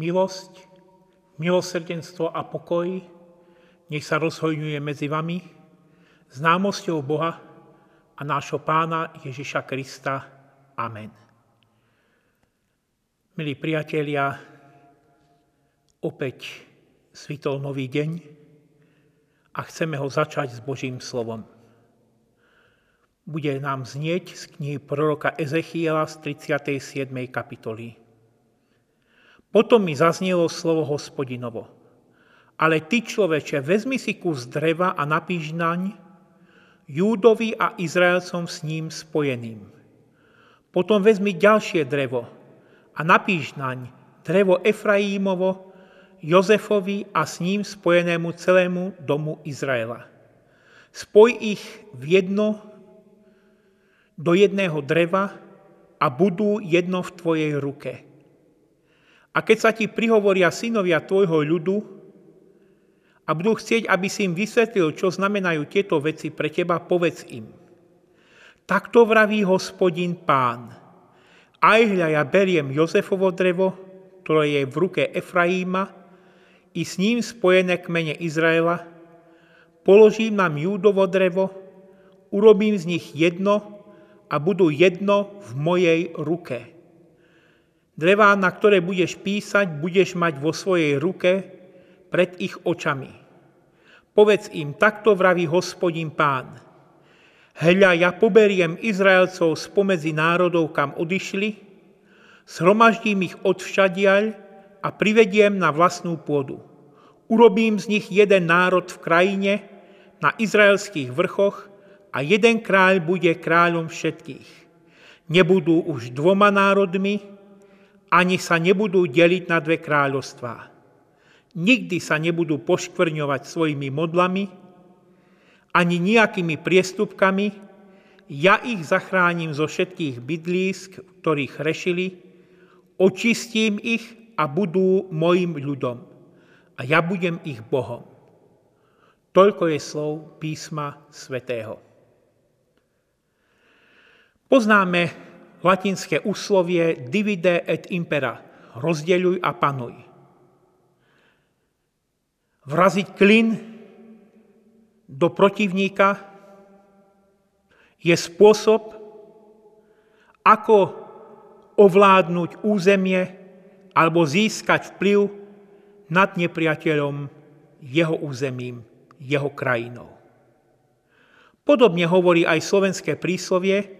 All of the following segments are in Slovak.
Milosť, milosrdenstvo a pokoj nech sa rozhojňuje medzi vami známosťou Boha a nášho pána Ježiša Krista. Amen. Milí priatelia, opäť svitol nový deň a chceme ho začať s Božím slovom. Bude nám znieť z knihy proroka Ezechiela z 37. kapitoly. Potom mi zaznelo slovo hospodinovo. Ale ty, človeče, vezmi si kus dreva a napíš naň Júdovi a Izraelcom s ním spojeným. Potom vezmi ďalšie drevo a napíš naň drevo Efraímovo, Jozefovi a s ním spojenému celému domu Izraela. Spoj ich v jedno do jedného dreva a budú jedno v tvojej ruke – a keď sa ti prihovoria synovia tvojho ľudu a budú chcieť, aby si im vysvetlil, čo znamenajú tieto veci pre teba, povedz im. Takto vraví hospodin pán. Aj hľa ja beriem Jozefovo drevo, ktoré je v ruke Efraíma, i s ním spojené kmene Izraela, položím nám Júdovo drevo, urobím z nich jedno a budú jedno v mojej ruke. Drevá, na ktoré budeš písať, budeš mať vo svojej ruke pred ich očami. Povedz im, takto vraví hospodin pán. Hľa, ja poberiem Izraelcov spomedzi národov, kam odišli, shromaždím ich od všadiaľ a privediem na vlastnú pôdu. Urobím z nich jeden národ v krajine, na izraelských vrchoch a jeden kráľ bude kráľom všetkých. Nebudú už dvoma národmi, ani sa nebudú deliť na dve kráľovstvá. Nikdy sa nebudú poškvrňovať svojimi modlami, ani nejakými priestupkami, ja ich zachránim zo všetkých bydlísk, ktorých rešili, očistím ich a budú mojim ľudom. A ja budem ich Bohom. Toľko je slov písma svätého. Poznáme latinské úslovie divide et impera, rozdeľuj a panuj. Vraziť klin do protivníka je spôsob, ako ovládnuť územie alebo získať vplyv nad nepriateľom jeho územím, jeho krajinou. Podobne hovorí aj slovenské príslovie,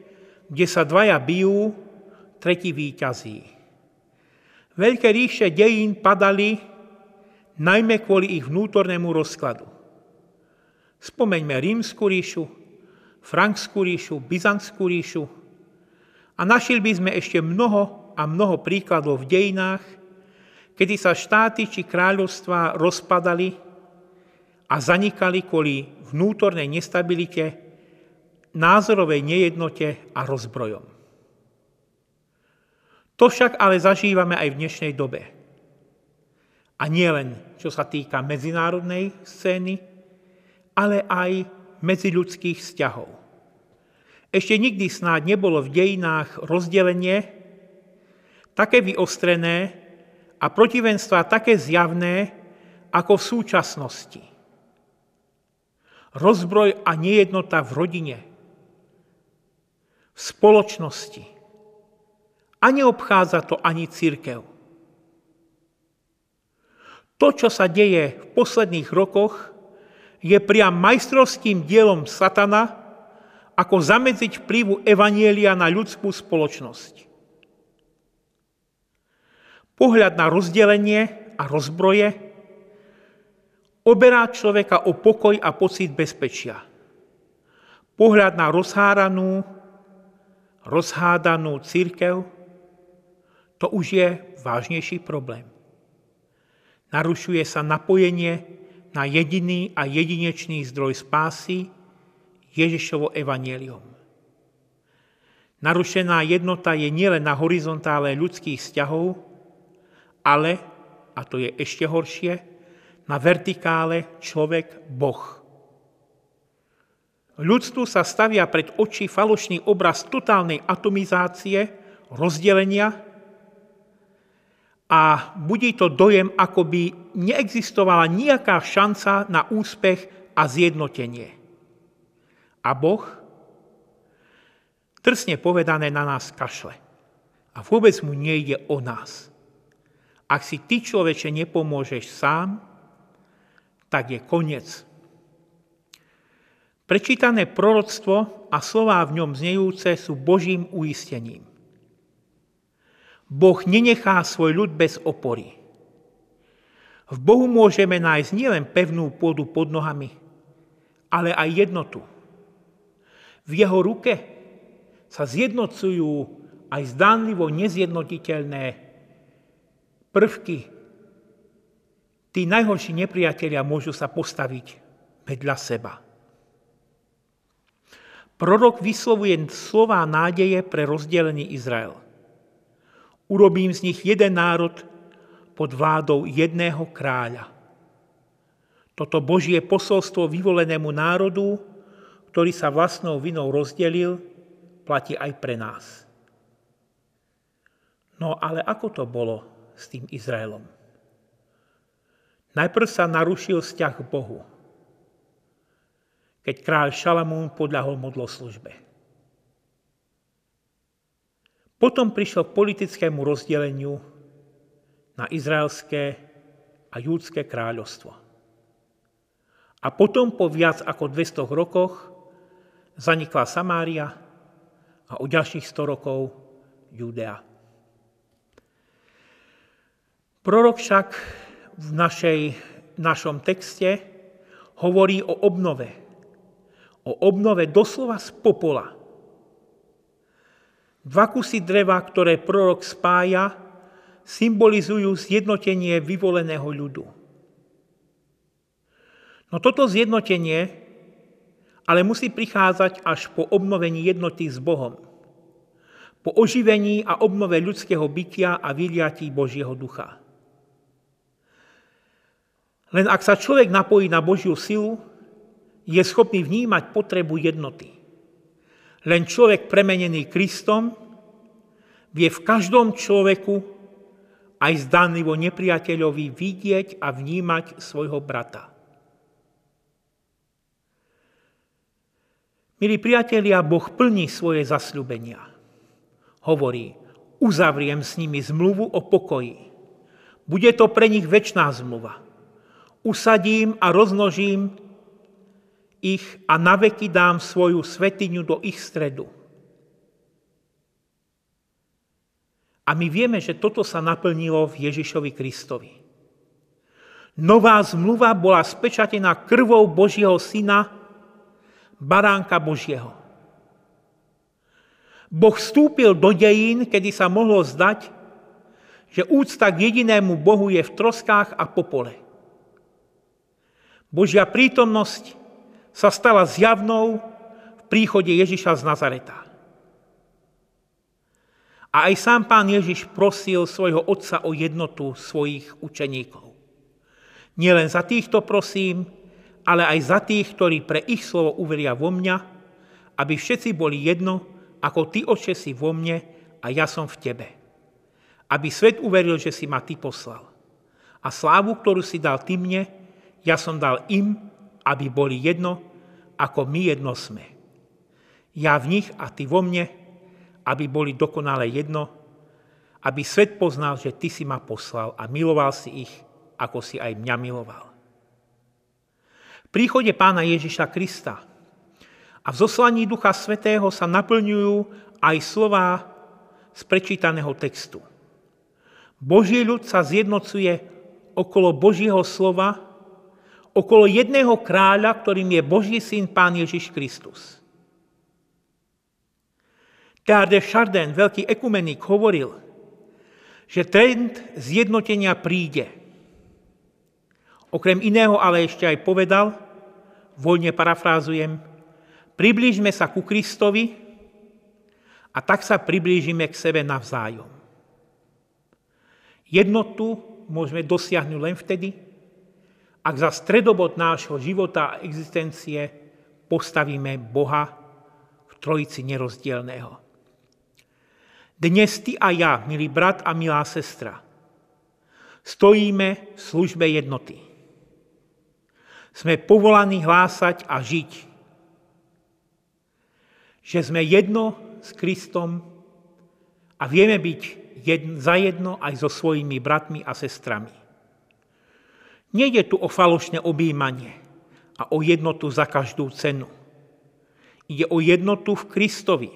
kde sa dvaja bijú, tretí výťazí. Veľké ríše dejín padali najmä kvôli ich vnútornému rozkladu. Spomeňme Rímsku ríšu, Frankskú ríšu, Byzantskú ríšu a našli by sme ešte mnoho a mnoho príkladov v dejinách, kedy sa štáty či kráľovstvá rozpadali a zanikali kvôli vnútornej nestabilite názorovej nejednote a rozbrojom. To však ale zažívame aj v dnešnej dobe. A nie len čo sa týka medzinárodnej scény, ale aj medziľudských vzťahov. Ešte nikdy snáď nebolo v dejinách rozdelenie také vyostrené a protivenstva také zjavné ako v súčasnosti. Rozbroj a nejednota v rodine – spoločnosti. A neobchádza to ani církev. To, čo sa deje v posledných rokoch, je priam majstrovským dielom satana, ako zamedziť vplyvu Evanielia na ľudskú spoločnosť. Pohľad na rozdelenie a rozbroje oberá človeka o pokoj a pocit bezpečia. Pohľad na rozháranú, rozhádanú církev, to už je vážnejší problém. Narušuje sa napojenie na jediný a jedinečný zdroj spásy Ježišovo evanielium. Narušená jednota je nielen na horizontále ľudských vzťahov, ale, a to je ešte horšie, na vertikále človek-boh. Ľudstvu sa stavia pred oči falošný obraz totálnej atomizácie, rozdelenia a bude to dojem, ako by neexistovala nejaká šanca na úspech a zjednotenie. A Boh, trsne povedané, na nás kašle. A vôbec mu nejde o nás. Ak si ty, človeče, nepomôžeš sám, tak je koniec. Prečítané proroctvo a slová v ňom znejúce sú Božím uistením. Boh nenechá svoj ľud bez opory. V Bohu môžeme nájsť nielen pevnú pôdu pod nohami, ale aj jednotu. V jeho ruke sa zjednocujú aj zdánlivo nezjednotiteľné prvky. Tí najhorší nepriatelia môžu sa postaviť vedľa seba. Prorok vyslovuje slová nádeje pre rozdelený Izrael – Urobím z nich jeden národ pod vládou jedného kráľa. Toto Božie posolstvo vyvolenému národu, ktorý sa vlastnou vinou rozdelil, platí aj pre nás. No ale ako to bolo s tým Izraelom? Najprv sa narušil vzťah k Bohu, keď kráľ Šalamún podľahol modloslužbe. Potom prišlo k politickému rozdeleniu na izraelské a júdske kráľovstvo. A potom po viac ako 200 rokoch zanikla Samária a o ďalších 100 rokov Judea. Prorok však v našej, našom texte hovorí o obnove. O obnove doslova z popola Dva kusy dreva, ktoré prorok spája, symbolizujú zjednotenie vyvoleného ľudu. No toto zjednotenie ale musí prichádzať až po obnovení jednoty s Bohom. Po oživení a obnove ľudského bytia a vyliatí Božieho ducha. Len ak sa človek napojí na Božiu silu, je schopný vnímať potrebu jednoty. Len človek premenený Kristom vie v každom človeku aj zdanlivo nepriateľovi vidieť a vnímať svojho brata. Milí priatelia, Boh plní svoje zasľubenia. Hovorí, uzavriem s nimi zmluvu o pokoji. Bude to pre nich väčšiná zmluva. Usadím a roznožím ich a naveky dám svoju svetiňu do ich stredu. A my vieme, že toto sa naplnilo v Ježišovi Kristovi. Nová zmluva bola spečatená krvou Božieho Syna, baránka Božieho. Boh vstúpil do dejín, kedy sa mohlo zdať, že úcta k jedinému Bohu je v troskách a popole. Božia prítomnosť sa stala zjavnou v príchode Ježiša z Nazareta. A aj sám pán Ježiš prosil svojho otca o jednotu svojich učeníkov. Nielen za týchto prosím, ale aj za tých, ktorí pre ich slovo uveria vo mňa, aby všetci boli jedno, ako ty, oče, si vo mne a ja som v tebe. Aby svet uveril, že si ma ty poslal. A slávu, ktorú si dal ty mne, ja som dal im, aby boli jedno, ako my jedno sme. Ja v nich a ty vo mne, aby boli dokonale jedno, aby svet poznal, že ty si ma poslal a miloval si ich, ako si aj mňa miloval. V príchode pána Ježiša Krista a v zoslaní Ducha Svetého sa naplňujú aj slová z prečítaného textu. Boží ľud sa zjednocuje okolo Božieho slova okolo jedného kráľa, ktorým je Boží syn Pán Ježiš Kristus. Teilhard de Chardin, veľký ekumenik, hovoril, že trend zjednotenia príde. Okrem iného ale ešte aj povedal, voľne parafrázujem, priblížme sa ku Kristovi a tak sa priblížime k sebe navzájom. Jednotu môžeme dosiahnuť len vtedy, ak za stredobod nášho života a existencie postavíme Boha v trojici nerozdielného. Dnes ty a ja, milý brat a milá sestra, Stojíme v službe jednoty. Sme povolaní hlásať a žiť. Že sme jedno s Kristom a vieme byť jedno, za jedno aj so svojimi bratmi a sestrami. Nejde tu o falošné objímanie a o jednotu za každú cenu. Ide o jednotu v Kristovi.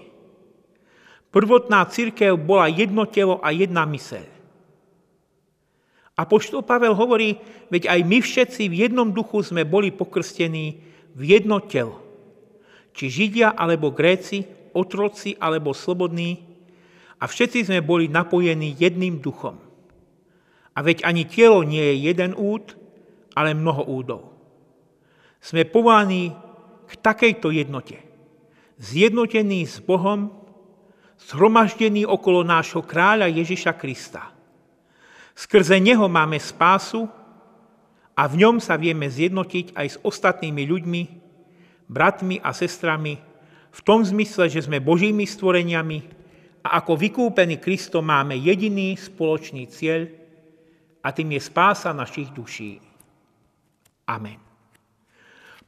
Prvotná církev bola jedno telo a jedna myseľ. Apoštol Pavel hovorí, veď aj my všetci v jednom duchu sme boli pokrstení v jedno telo. Či Židia alebo Gréci, otroci alebo slobodní, a všetci sme boli napojení jedným duchom. A veď ani telo nie je jeden úd, ale mnoho údov. Sme povolaní k takejto jednote. Zjednotení s Bohom, zhromaždení okolo nášho kráľa Ježiša Krista. Skrze Neho máme spásu a v ňom sa vieme zjednotiť aj s ostatnými ľuďmi, bratmi a sestrami, v tom zmysle, že sme Božími stvoreniami a ako vykúpení Kristom máme jediný spoločný cieľ a tým je spása našich duší. Amen.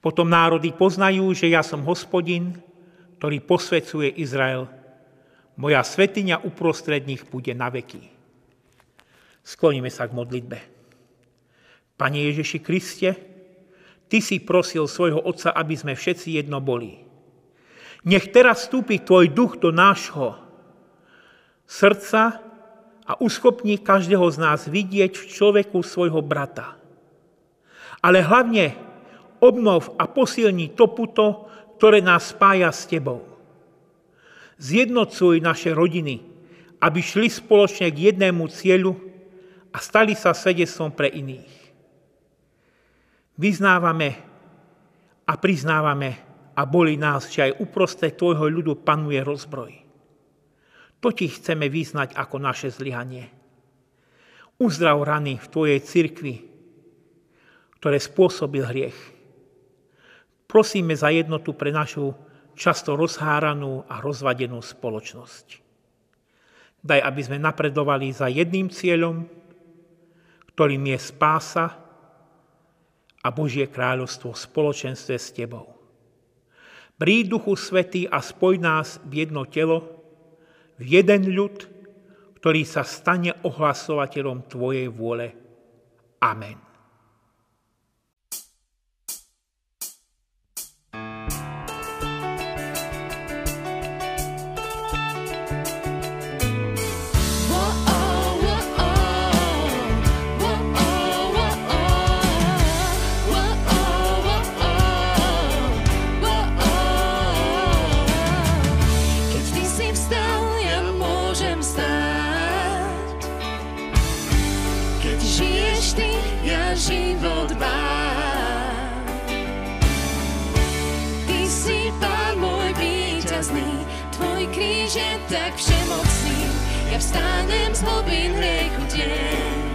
Potom národy poznajú, že ja som hospodin, ktorý posvecuje Izrael. Moja svetiňa uprostred nich bude na veky. Skloníme sa k modlitbe. Pane Ježiši Kriste, Ty si prosil svojho Otca, aby sme všetci jedno boli. Nech teraz vstúpi Tvoj duch do nášho srdca a uschopní každého z nás vidieť v človeku svojho brata. Ale hlavne obnov a posilni to puto, ktoré nás spája s Tebou. Zjednocuj naše rodiny, aby šli spoločne k jednému cieľu, a stali sa svedectvom pre iných. Vyznávame a priznávame a boli nás, že aj uprostred Tvojho ľudu panuje rozbroj. To Ti chceme vyznať ako naše zlyhanie. Uzdrav rany v Tvojej cirkvi, ktoré spôsobil hriech. Prosíme za jednotu pre našu často rozháranú a rozvadenú spoločnosť. Daj, aby sme napredovali za jedným cieľom, ktorým je spása a Božie kráľovstvo v spoločenstve s Tebou. Príď Duchu Svetý a spoj nás v jedno telo, v jeden ľud, ktorý sa stane ohlasovateľom Tvojej vôle. Amen. že tak všemocný, ja vstánem z hlbín rieku deň.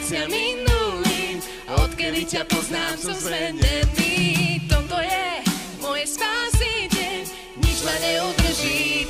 Veciam minulým, odkedy ťa poznám, som zmenený. Toto je moje spásy deň, nič ma neudrží